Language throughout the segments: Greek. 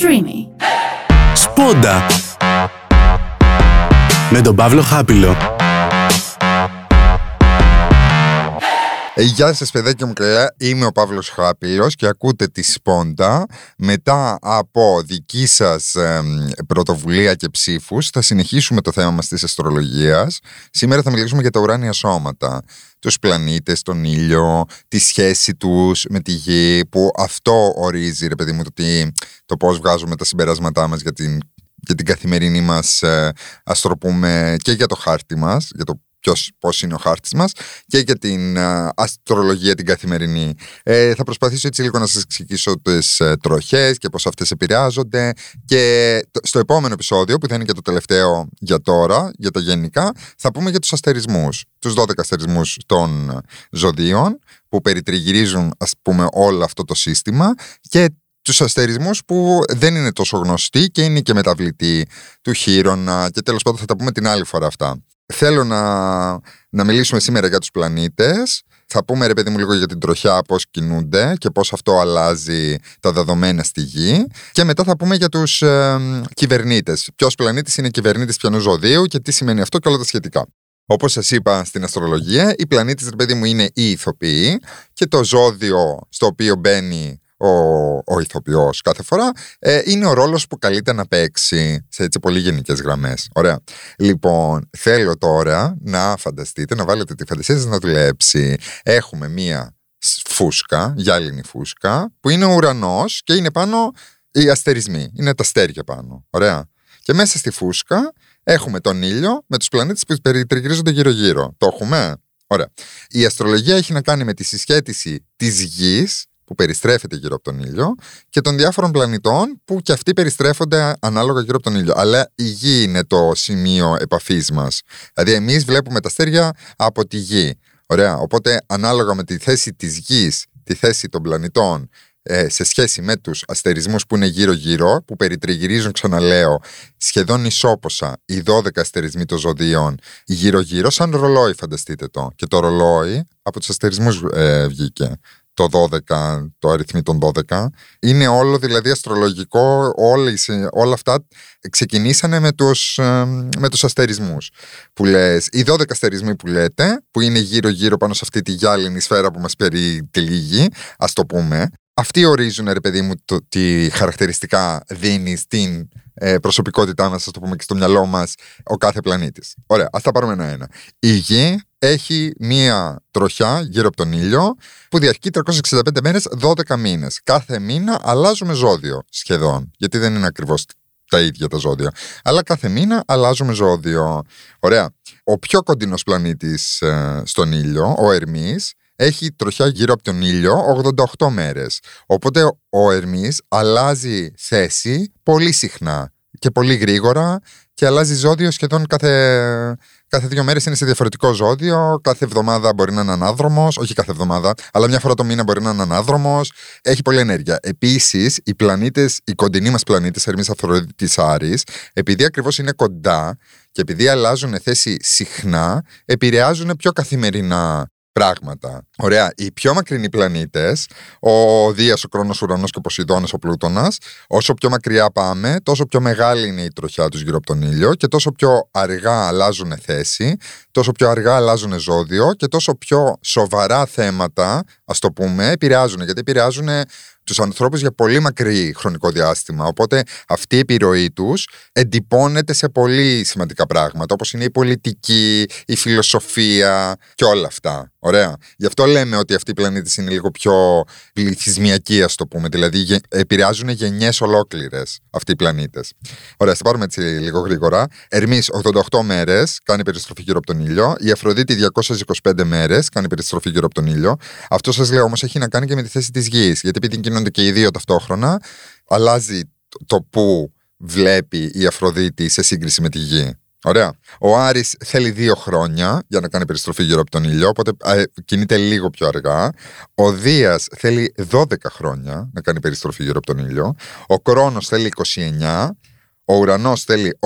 Streamy. Σπόντα με τον Παύλο Χάπιλο. Γεια σας παιδάκια μου καλά, είμαι ο Παύλος Χάπηλος και ακούτε τη Σπόντα. Μετά από δική σας πρωτοβουλία και ψήφους θα συνεχίσουμε το θέμα μας της αστρολογίας. Σήμερα θα μιλήσουμε για τα ουράνια σώματα, τους πλανήτες, τον ήλιο, τη σχέση τους με τη γη που αυτό ορίζει ρε παιδί μου το, τι, το πώς βγάζουμε τα συμπεράσματά μας για την για την καθημερινή μας, ε, ας το πούμε, και για το χάρτη μας, για το ποιος, πώς είναι ο χάρτης μας και για την α, αστρολογία την καθημερινή. Ε, θα προσπαθήσω έτσι λίγο να σας εξηγήσω τις ε, τροχές και πώς αυτές επηρεάζονται και στο επόμενο επεισόδιο που θα είναι και το τελευταίο για τώρα, για τα γενικά, θα πούμε για τους αστερισμούς, τους 12 αστερισμούς των ζωδίων που περιτριγυρίζουν ας πούμε όλο αυτό το σύστημα και τους αστερισμούς που δεν είναι τόσο γνωστοί και είναι και μεταβλητοί του χείρονα και τέλος πάντων θα τα πούμε την άλλη φορά αυτά. Θέλω να, να μιλήσουμε σήμερα για τους πλανήτες. Θα πούμε ρε παιδί μου λίγο για την τροχιά, πώς κινούνται και πώς αυτό αλλάζει τα δεδομένα στη γη. Και μετά θα πούμε για τους ε, κυβερνήτες. Ποιος πλανήτης είναι κυβερνήτης πιανού ζωδίου και τι σημαίνει αυτό και όλα τα σχετικά. Όπως σας είπα στην αστρολογία, οι πλανήτες ρε παιδί μου είναι οι ηθοποιοί και το ζώδιο στο οποίο μπαίνει ο, ο ηθοποιός κάθε φορά, ε, είναι ο ρόλος που καλείται να παίξει σε έτσι πολύ γενικές γραμμές. Ωραία. Λοιπόν, θέλω τώρα να φανταστείτε, να βάλετε τη φαντασία σας να δουλέψει. Έχουμε μία φούσκα, γυάλινη φούσκα, που είναι ο ουρανός και είναι πάνω οι αστερισμοί. Είναι τα αστέρια πάνω. Ωραία. Και μέσα στη φούσκα έχουμε τον ήλιο με τους πλανήτες που περιτριγυρίζονται γύρω-γύρω. Το έχουμε; Ωραία. Η αστρολογία έχει να κάνει με τη συσχέτιση της γης που περιστρέφεται γύρω από τον ήλιο και των διάφορων πλανητών που και αυτοί περιστρέφονται ανάλογα γύρω από τον ήλιο. Αλλά η γη είναι το σημείο επαφής μας. Δηλαδή, εμείς βλέπουμε τα αστέρια από τη γη. Ωραία. Οπότε, ανάλογα με τη θέση της γης, τη θέση των πλανητών ε, σε σχέση με τους αστερισμούς που είναι γύρω-γύρω, που περιτριγυρίζουν, ξαναλέω, σχεδόν ισόποσα οι 12 αστερισμοί των ζωδίων γύρω-γύρω, σαν ρολόι φανταστείτε το. Και το ρολόι από τους αστερισμούς ε, βγήκε το 12, το αριθμί των 12. Είναι όλο δηλαδή αστρολογικό, όλες, όλα αυτά ξεκινήσανε με τους, με τους αστερισμούς που λες. Οι 12 αστερισμοί που λέτε, που είναι γύρω-γύρω πάνω σε αυτή τη γυάλινη σφαίρα που μας περιτυλίγει, ας το πούμε, αυτοί ορίζουν, ρε παιδί μου, το, τι χαρακτηριστικά δίνει στην ε, προσωπικότητά μας, ας το πούμε και στο μυαλό μας, ο κάθε πλανήτης. Ωραία, ας τα πάρουμε ένα-ένα. Η Γη έχει μία τροχιά γύρω από τον ήλιο που διαρκεί 365 μέρες, 12 μήνες. Κάθε μήνα αλλάζουμε ζώδιο σχεδόν, γιατί δεν είναι ακριβώς τα ίδια τα ζώδια. Αλλά κάθε μήνα αλλάζουμε ζώδιο. Ωραία. Ο πιο κοντινός πλανήτης ε, στον ήλιο, ο Ερμής, έχει τροχιά γύρω από τον ήλιο 88 μέρες. Οπότε ο Ερμής αλλάζει θέση πολύ συχνά και πολύ γρήγορα και αλλάζει ζώδιο σχεδόν κάθε, κάθε δύο μέρες είναι σε διαφορετικό ζώδιο. Κάθε εβδομάδα μπορεί να είναι ανάδρομος, όχι κάθε εβδομάδα, αλλά μια φορά το μήνα μπορεί να είναι ανάδρομος. Έχει πολλή ενέργεια. Επίσης, οι πλανήτες, οι κοντινοί μας πλανήτες, Ερμή Αφροδίτη Άρη, επειδή ακριβώς είναι κοντά και επειδή αλλάζουν θέση συχνά, επηρεάζουν πιο καθημερινά πράγματα. Ωραία. Οι πιο μακρινοί πλανήτες, ο Δίας, ο Κρόνος, ο Ουρανός και ο Ποσειδώνας, ο Πλούτονα, όσο πιο μακριά πάμε, τόσο πιο μεγάλη είναι η τροχιά τους γύρω από τον ήλιο και τόσο πιο αργά αλλάζουν θέση, τόσο πιο αργά αλλάζουν ζώδιο και τόσο πιο σοβαρά θέματα, ας το πούμε, επηρεάζουν. Γιατί επηρεάζουν τους ανθρώπους για πολύ μακρύ χρονικό διάστημα. Οπότε αυτή η επιρροή τους εντυπώνεται σε πολύ σημαντικά πράγματα, όπως είναι η πολιτική, η φιλοσοφία και όλα αυτά. Ωραία. Γι' αυτό λέμε ότι αυτοί οι πλανήτε είναι λίγο πιο πληθυσμιακοί, ας το πούμε. Δηλαδή επηρεάζουν γενιές ολόκληρες αυτοί οι πλανήτες. Ωραία, θα πάρουμε έτσι λίγο γρήγορα. Ερμής 88 μέρες κάνει περιστροφή γύρω από τον ήλιο. Η Αφροδίτη 225 μέρες κάνει περιστροφή γύρω από τον ήλιο. Αυτό σας λέω όμως έχει να κάνει και με τη θέση της γης. Γιατί επειδή κινούνται και οι δύο ταυτόχρονα, αλλάζει το που βλέπει η Αφροδίτη σε σύγκριση με τη γη. Ωραία. Ο Άρης θέλει δύο χρόνια για να κάνει περιστροφή γύρω από τον ήλιο, οπότε κινείται λίγο πιο αργά. Ο Δίας θέλει 12 χρόνια να κάνει περιστροφή γύρω από τον ήλιο. Ο Κρόνος θέλει 29. Ο ουρανός θέλει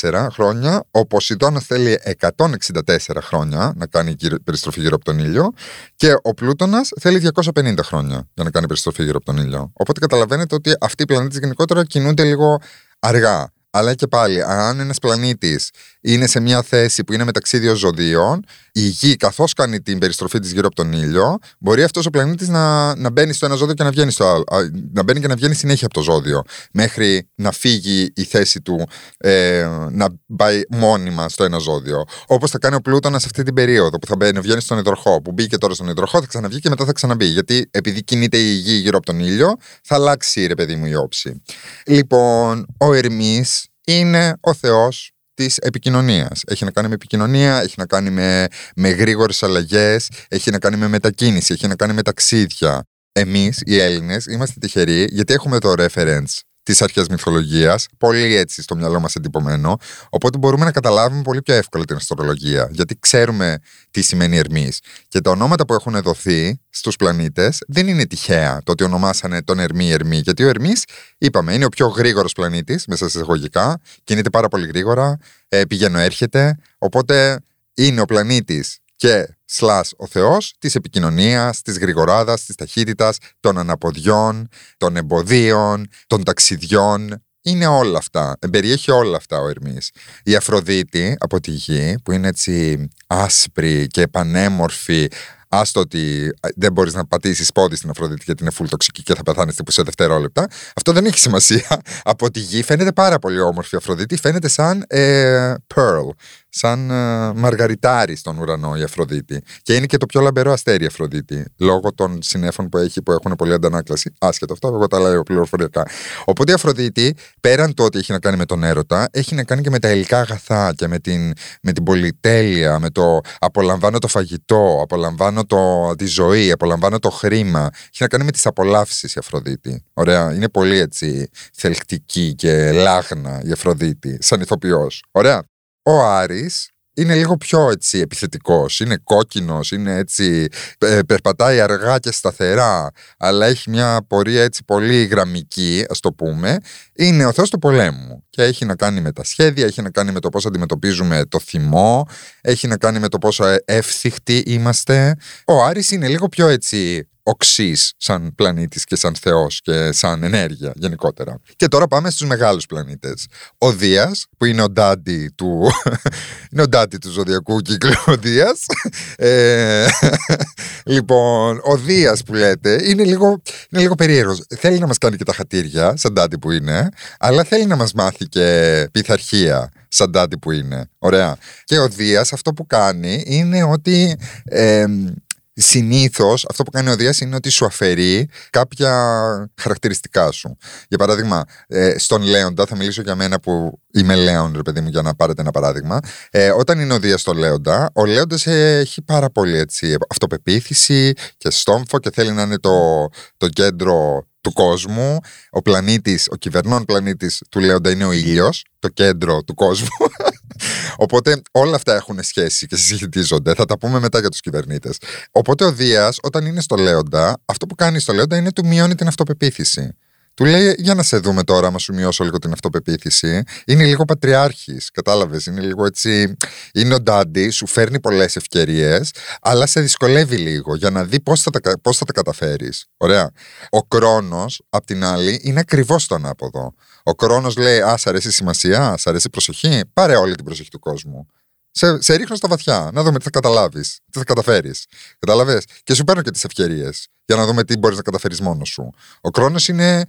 84 χρόνια, ο Ποσειδώνας θέλει 164 χρόνια να κάνει περιστροφή γύρω από τον ήλιο και ο Πλούτονας θέλει 250 χρόνια για να κάνει περιστροφή γύρω από τον ήλιο. Οπότε καταλαβαίνετε ότι αυτοί οι πλανήτες γενικότερα κινούνται λίγο αργά. Αλλά και πάλι, αν ένας πλανήτης είναι σε μια θέση που είναι μεταξύ δύο ζωδίων, η Γη, καθώς κάνει την περιστροφή της γύρω από τον ήλιο, μπορεί αυτός ο πλανήτης να, να μπαίνει στο ένα ζώδιο και να βγαίνει στο άλλο. Να μπαίνει και να βγαίνει συνέχεια από το ζώδιο. Μέχρι να φύγει η θέση του ε, να πάει μόνιμα στο ένα ζώδιο. Όπως θα κάνει ο Πλούτονα σε αυτή την περίοδο που θα μπαίνει, βγαίνει στον υδροχό. Που μπήκε τώρα στον υδροχό, θα ξαναβγεί και μετά θα ξαναμπεί. Γιατί επειδή κινείται η Γη γύρω από τον ήλιο, θα αλλάξει ρε παιδί μου η όψη. Λοιπόν, ο Ερμής είναι ο Θεός της επικοινωνίας. Έχει να κάνει με επικοινωνία, έχει να κάνει με, με γρήγορες αλλαγές, έχει να κάνει με μετακίνηση, έχει να κάνει με ταξίδια. Εμείς οι Έλληνες είμαστε τυχεροί γιατί έχουμε το reference της αρχαίας μυθολογίας, πολύ έτσι στο μυαλό μας εντυπωμένο. Οπότε μπορούμε να καταλάβουμε πολύ πιο εύκολα την αστρολογία, γιατί ξέρουμε τι σημαίνει Ερμής. Και τα ονόματα που έχουν δοθεί στους πλανήτες δεν είναι τυχαία το ότι ονομάσανε τον Ερμή Ερμή, γιατί ο Ερμής, είπαμε, είναι ο πιο γρήγορος πλανήτης, μέσα σε εισαγωγικά, κινείται πάρα πολύ γρήγορα, ε, πηγαίνω έρχεται. Οπότε είναι ο πλανήτης και σλάς ο Θεός της επικοινωνίας, της γρηγοράδας, της ταχύτητας, των αναποδιών, των εμποδίων, των ταξιδιών. Είναι όλα αυτά. Περιέχει όλα αυτά ο Ερμής. Η Αφροδίτη από τη γη που είναι έτσι άσπρη και πανέμορφη Άστο ότι δεν μπορείς να πατήσεις πόδι στην Αφροδίτη γιατί είναι full τοξική και θα πεθάνεις τύπου σε δευτερόλεπτα. Αυτό δεν έχει σημασία. Από τη γη φαίνεται πάρα πολύ όμορφη η Αφροδίτη. Φαίνεται σαν ε, pearl, σαν ε, μαργαριτάρι στον ουρανό η Αφροδίτη. Και είναι και το πιο λαμπερό αστέρι η Αφροδίτη, λόγω των συνέφων που έχει που έχουν πολύ αντανάκλαση. Άσχετο αυτό, εγώ τα λέω πληροφοριακά. Οπότε η Αφροδίτη, πέραν το ότι έχει να κάνει με τον έρωτα, έχει να κάνει και με τα υλικά αγαθά και με την, με την πολυτέλεια, με το απολαμβάνω το φαγητό, απολαμβάνω το, τη ζωή, απολαμβάνω το χρήμα. Έχει να κάνει με τις απολαύσεις η Αφροδίτη. Ωραία. Είναι πολύ έτσι θελκτική και λάχνα η Αφροδίτη, σαν ηθοποιός. Ωραία. Ο Άρης είναι λίγο πιο έτσι επιθετικός, είναι κόκκινος, είναι έτσι, περπατάει αργά και σταθερά, αλλά έχει μια πορεία έτσι πολύ γραμμική, ας το πούμε, είναι ο θεός του πολέμου και έχει να κάνει με τα σχέδια, έχει να κάνει με το πώς αντιμετωπίζουμε το θυμό, έχει να κάνει με το πόσο εύθυχτοι είμαστε. Ο Άρης είναι λίγο πιο έτσι οξύς σαν πλανήτης και σαν Θεός και σαν ενέργεια γενικότερα. Και τώρα πάμε στους μεγάλους πλανήτες. Ο Δίας, που είναι ο ντάντι του, είναι ο ντάντι του ζωδιακού κύκλου ο Δίας. Ε, λοιπόν, ο Δίας που λέτε είναι λίγο, είναι λίγο περίεργος. Θέλει να μας κάνει και τα χατήρια, σαν ντάντι που είναι, αλλά θέλει να μας μάθει και πειθαρχία σαν ντάντι που είναι. Ωραία. Και ο Δίας αυτό που κάνει είναι ότι ε, Συνήθως αυτό που κάνει ο Δίας είναι ότι σου αφαιρεί κάποια χαρακτηριστικά σου. Για παράδειγμα, ε, στον Λέοντα, θα μιλήσω για μένα που είμαι Λέον, ρε παιδί μου, για να πάρετε ένα παράδειγμα. Ε, όταν είναι ο Δίας στο Λέοντα, ο Λέοντας έχει πάρα πολύ έτσι, αυτοπεποίθηση και στόμφο και θέλει να είναι το, το κέντρο του κόσμου. Ο πλανήτης, ο κυβερνών πλανήτης του Λέοντα είναι ο ήλιος, το κέντρο του κόσμου. Οπότε όλα αυτά έχουν σχέση και συσχετίζονται. Θα τα πούμε μετά για τους κυβερνήτες. Οπότε ο Δίας, όταν είναι στο Λέοντα, αυτό που κάνει στο Λέοντα είναι του μειώνει την αυτοπεποίθηση. Του λέει: Για να σε δούμε τώρα, άμα σου μειώσω λίγο την αυτοπεποίθηση. Είναι λίγο πατριάρχης, κατάλαβες; Είναι λίγο έτσι. Είναι ο ντάντι, σου φέρνει πολλές ευκαιρίες, αλλά σε δυσκολεύει λίγο για να δει πώς θα, τα, πώς θα τα καταφέρεις. Ωραία. Ο χρόνο, απ' την άλλη, είναι ακριβώς το ανάποδο. Ο χρόνο λέει: Α, σ' αρέσει η σημασία, σ' αρέσει η προσοχή; Πάρε όλη την προσοχή του κόσμου. Σε, σε ρίχνω στα βαθιά, να δούμε τι θα καταλάβεις, τι θα καταφέρεις. Κατάλαβες; Και σου παίρνω και τις ευκαιρίες για να δούμε τι μπορείς να καταφέρεις μόνος σου. Ο χρόνο είναι.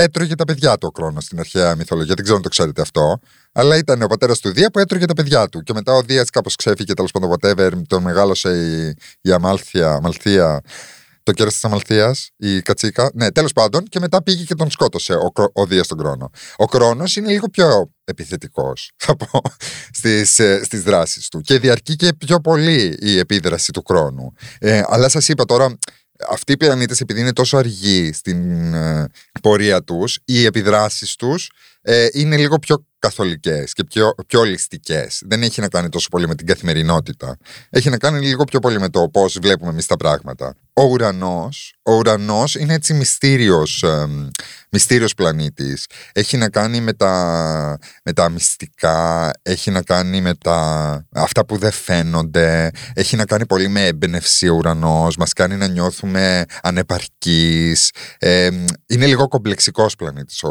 Έτρωγε τα παιδιά του ο χρόνο στην αρχαία μυθολογία. Δεν ξέρω αν το ξέρετε αυτό. Αλλά ήταν ο πατέρας του Δία που έτρωγε τα παιδιά του. Και μετά ο Δίας κάπως ξέφυγε, τέλος πάντων, whatever, τον μεγάλωσε η, η Αμάλθια, Αμαλθία το κέρα της Αμαλθίας, η Κατσίκα. Ναι, τέλος πάντων, και μετά πήγε και τον σκότωσε ο, ο Δίας τον Κρόνο. Ο Κρόνος είναι λίγο πιο επιθετικός, θα πω, στις στις ε, δράσεις του. Και διαρκεί και πιο πολύ η επίδραση του Κρόνου. Ε, αλλά σας είπα τώρα, αυτοί οι πλανήτε, επειδή είναι τόσο αργοί στην, ε, πορεία τους, οι επιδράσεις τους ε, είναι λίγο πιο καθολικές και πιο, πιο ολιστικές. Δεν έχει να κάνει τόσο πολύ με την καθημερινότητα. Έχει να κάνει λίγο πιο πολύ με το πώς βλέπουμε εμείς τα πράγματα. Ο ουρανός, ο ουρανός είναι έτσι μυστήριος, ε, μυστήριος πλανήτης. Έχει να κάνει με τα, με τα μυστικά, έχει να κάνει με τα, αυτά που δεν φαίνονται, έχει να κάνει πολύ με έμπνευση ο ουρανός, μας κάνει να νιώθουμε ανεπαρκείς. Ε, είναι λίγο κομπλεξικός πλανήτης ο,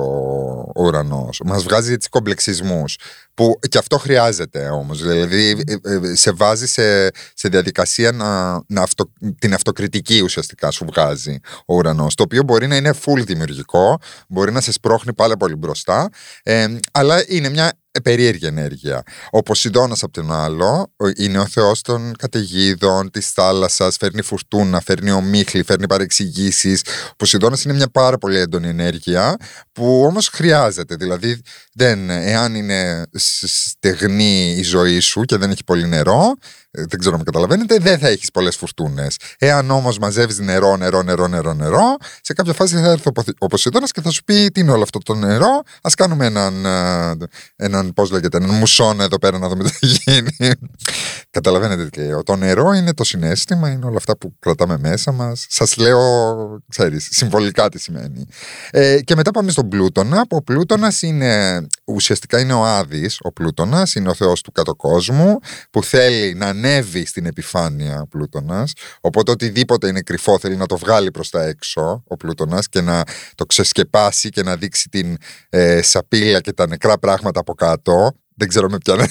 ο ουρανός. Μας βγάζει έτσι seksizmi už Που και αυτό χρειάζεται όμως. Δηλαδή, ε, ε, σε βάζει σε, σε διαδικασία να, να αυτο, την αυτοκριτική ουσιαστικά σου βγάζει ο ουρανός. Το οποίο μπορεί να είναι full δημιουργικό, μπορεί να σε σπρώχνει πάρα πολύ μπροστά, ε, αλλά είναι μια περίεργη ενέργεια. Ο Ποσειδώνα απ' τον άλλο είναι ο θεός των καταιγίδων, της θάλασσας, φέρνει φουρτούνα, φέρνει ομίχλη, φέρνει παρεξηγήσεις. Ο Ποσειδώνα είναι μια πάρα πολύ έντονη ενέργεια που όμως χρειάζεται. Δηλαδή, δεν, εάν είναι στεγνή η ζωή σου και δεν έχει πολύ νερό, ε, δεν ξέρω αν καταλαβαίνετε, δεν θα έχεις πολλές φουρτούνες. Εάν όμως μαζεύεις νερό, νερό, νερό, νερό, νερό, σε κάποια φάση θα έρθει ο Ποσειδώνας και θα σου πει τι είναι όλο αυτό το νερό; Α κάνουμε έναν, ε, έναν πώς λέγεται, έναν μουσόν εδώ πέρα να δούμε τι θα γίνει. Καταλαβαίνετε τι λέω. Το νερό είναι το συνέστημα, είναι όλα αυτά που κρατάμε μέσα μας. Σας λέω, ξέρεις, συμβολικά τι σημαίνει. Ε, και μετά πάμε στον Πλούτονα, που ο Πλούτονας είναι ουσιαστικά είναι ο Άδης, ο Πλούτονας, είναι ο θεός του κατοκόσμου, που θέλει να ανέβει στην επιφάνεια ο Πλούτονας. Οπότε οτιδήποτε είναι κρυφό θέλει να το βγάλει προς τα έξω ο Πλούτονας και να το ξεσκεπάσει και να δείξει την ε, σαπίλα και τα νεκρά πράγματα από κάτω. Δεν ξέρω με ποια να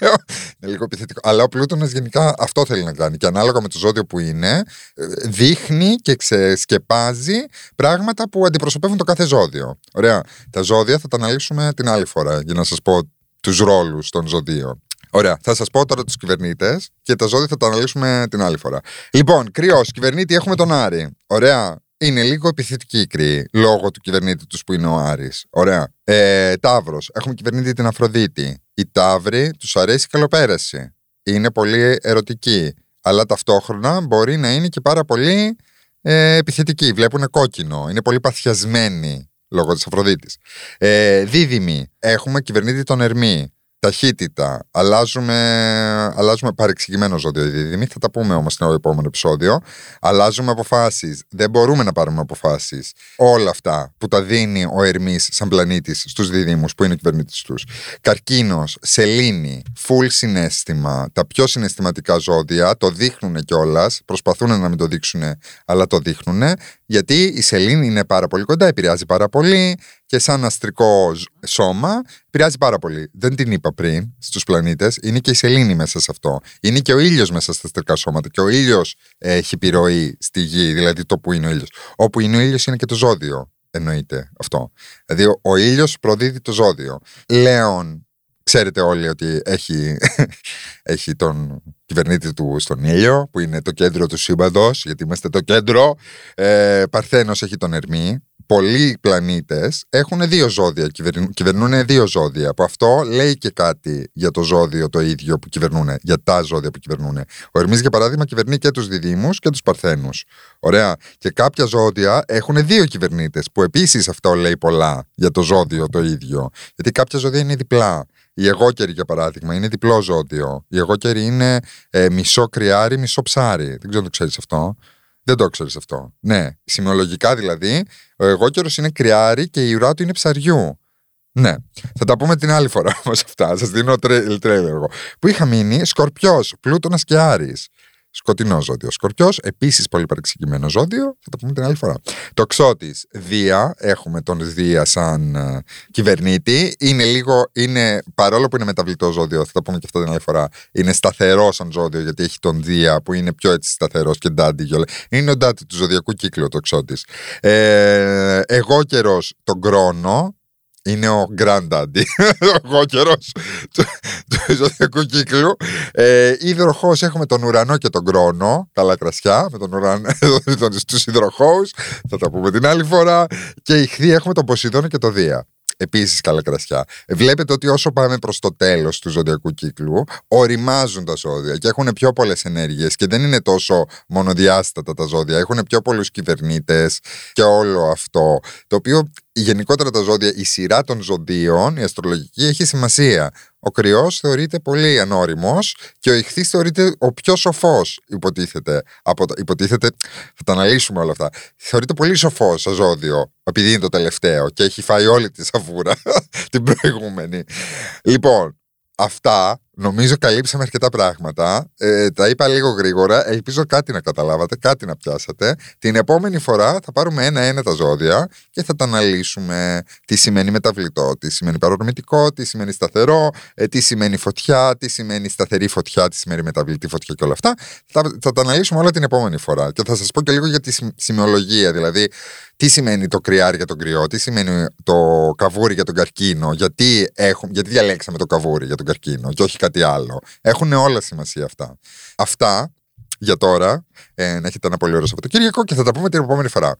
λέω. Είναι λίγο επιθετικό. Αλλά ο Πλούτονας γενικά αυτό θέλει να κάνει. Και ανάλογα με το ζώδιο που είναι, ε, δείχνει και ξεσκεπάζει πράγματα που αντιπροσωπεύουν το κάθε ζώδιο. Ωραία. Τα ζώδια θα τα αναλύσουμε την άλλη φορά για να σας πω τους ρόλους των ζωδίων. Ωραία. Θα σας πω τώρα τους κυβερνήτες και τα ζώδια θα τα αναλύσουμε την άλλη φορά. Λοιπόν, κρυός, κυβερνήτη έχουμε τον Άρη. Ωραία. Είναι λίγο επιθετική η κρύη λόγω του κυβερνήτη τους που είναι ο Άρης. Ωραία. Ε, Ταύρος. Έχουμε κυβερνήτη την Αφροδίτη. Η Ταύρη τους αρέσει η καλοπέραση. Είναι πολύ ερωτική. Αλλά ταυτόχρονα μπορεί να είναι και πάρα πολύ ε, επιθετική. Βλέπουν κόκκινο. Είναι πολύ παθιασμένοι λόγω της Αφροδίτης. Ε, δίδυμη. Έχουμε κυβερνήτη τον Ερμή ταχύτητα, αλλάζουμε, αλλάζουμε παρεξηγημένο ζώδιο δίδυμη, θα τα πούμε όμως στο επόμενο επεισόδιο. Αλλάζουμε αποφάσεις, δεν μπορούμε να πάρουμε αποφάσεις. Όλα αυτά που τα δίνει ο Ερμής σαν πλανήτης στους δίδυμους που είναι ο κυβερνήτης τους. Καρκίνος, σελήνη, full συνέστημα, τα πιο συναισθηματικά ζώδια το δείχνουν κιόλας, προσπαθούν να μην το δείξουν αλλά το δείχνουν γιατί η σελήνη είναι πάρα πολύ κοντά, επηρεάζει πάρα πολύ και σαν αστρικό σώμα επηρεάζει πάρα πολύ. Δεν την είπα πριν στους πλανήτες, είναι και η σελήνη μέσα σε αυτό. Είναι και ο ήλιος μέσα στα αστρικά σώματα. Και ο ήλιος έχει επιρροή στη γη, δηλαδή το που είναι ο ήλιος. Όπου είναι ο ήλιος είναι και το ζώδιο. Εννοείται αυτό. Δηλαδή ο, ο ήλιος προδίδει το ζώδιο. Λέων, ξέρετε όλοι ότι έχει, έχει τον κυβερνήτη του στον ήλιο, που είναι το κέντρο του σύμπαντος, γιατί είμαστε το κέντρο. Ε, Παρθένος έχει τον Ερμή, πολλοί πλανήτες έχουν δύο ζώδια, κυβερνούν, κυβερνούν δύο ζώδια. Από αυτό λέει και κάτι για το ζώδιο το ίδιο που κυβερνούν, για τα ζώδια που κυβερνούν. Ο Ερμής, για παράδειγμα, κυβερνεί και τους Διδήμου και τους Παρθένους. Ωραία. Και κάποια ζώδια έχουν δύο κυβερνήτες, που επίσης αυτό λέει πολλά για το ζώδιο το ίδιο. Γιατί κάποια ζώδια είναι διπλά. Η εγώκερη, για παράδειγμα, είναι διπλό ζώδιο. Η εγώκερη είναι ε, μισό κρυάρι, μισό ψάρι. Δεν ξέρω αν το ξέρεις αυτό. Δεν το ξέρεις αυτό. Ναι, σημειολογικά δηλαδή, ο εγώ καιρο είναι κρυάρι και η ουρά του είναι ψαριού. Ναι. Θα τα πούμε την άλλη φορά όμως αυτά. Σας δίνω τρέλερ εγώ. Που είχα μείνει Σκορπιός, Πλούτονας και Άρης. Σκοτεινό ζώδιο. Σκορπιός, επίσης πολύ παρεξηγημένο ζώδιο. Θα το πούμε την άλλη φορά. Το ξώτη, Δία. Έχουμε τον Δία σαν uh, κυβερνήτη. Είναι λίγο, είναι, παρόλο που είναι μεταβλητό ζώδιο, θα το πούμε και αυτό την άλλη φορά. Είναι σταθερό σαν ζώδιο, γιατί έχει τον Δία που είναι πιο έτσι σταθερός και ντάντι. Είναι ο ντάντι του ζωδιακού κύκλου το ξώτη. Ε, εγώ καιρός τον Κρόνο, είναι ο Granddaddy, ο γόκερο του, του ζωδιακού κύκλου. Ε, υδροχό έχουμε τον ουρανό και τον κρόνο. Καλά κρασιά με τον ουρανό, του υδροχώους. Θα τα πούμε την άλλη φορά. Και ηχθή έχουμε τον Ποσειδώνα και το Δία. επίσης καλά κρασιά. Βλέπετε ότι όσο πάμε προς το τέλος του ζωδιακού κύκλου, οριμάζουν τα ζώδια και έχουν πιο πολλές ενέργειες και δεν είναι τόσο μονοδιάστατα τα ζώδια. Έχουν πιο πολλούς κυβερνήτες και όλο αυτό. Το οποίο γενικότερα τα ζώδια, η σειρά των ζωδίων, η αστρολογική, έχει σημασία. Ο κρυός θεωρείται πολύ ανώριμος και ο ηχθής θεωρείται ο πιο σοφός, υποτίθεται. Από, υποτίθεται, θα τα αναλύσουμε όλα αυτά. Θεωρείται πολύ σοφός σαν ζώδιο, επειδή είναι το τελευταίο και έχει φάει όλη τη σαφούρα την προηγούμενη. Λοιπόν, αυτά Νομίζω καλύψαμε αρκετά πράγματα. Ε, τα είπα λίγο γρήγορα. Ελπίζω κάτι να καταλάβατε, κάτι να πιάσατε. Την επόμενη φορά θα πάρουμε ένα-ένα τα ζώδια και θα τα αναλύσουμε. Τι σημαίνει μεταβλητό, τι σημαίνει παρορμητικό, τι σημαίνει σταθερό, ε, τι σημαίνει φωτιά, τι σημαίνει σταθερή φωτιά, τι σημαίνει μεταβλητή φωτιά και όλα αυτά. Θα, θα τα αναλύσουμε όλα την επόμενη φορά. Και θα σας πω και λίγο για τη σημειολογία. Δηλαδή, τι σημαίνει το κρυάρι για τον κρυό, τι σημαίνει το καβούρι για τον καρκίνο, γιατί, έχουμε, γιατί διαλέξαμε το καβούρι για τον καρκίνο και όχι κάτι άλλο. Έχουν όλα σημασία αυτά. Αυτά για τώρα. Ε, να έχετε ένα πολύ ωραίο Σαββατοκύριακο και θα τα πούμε την επόμενη φορά.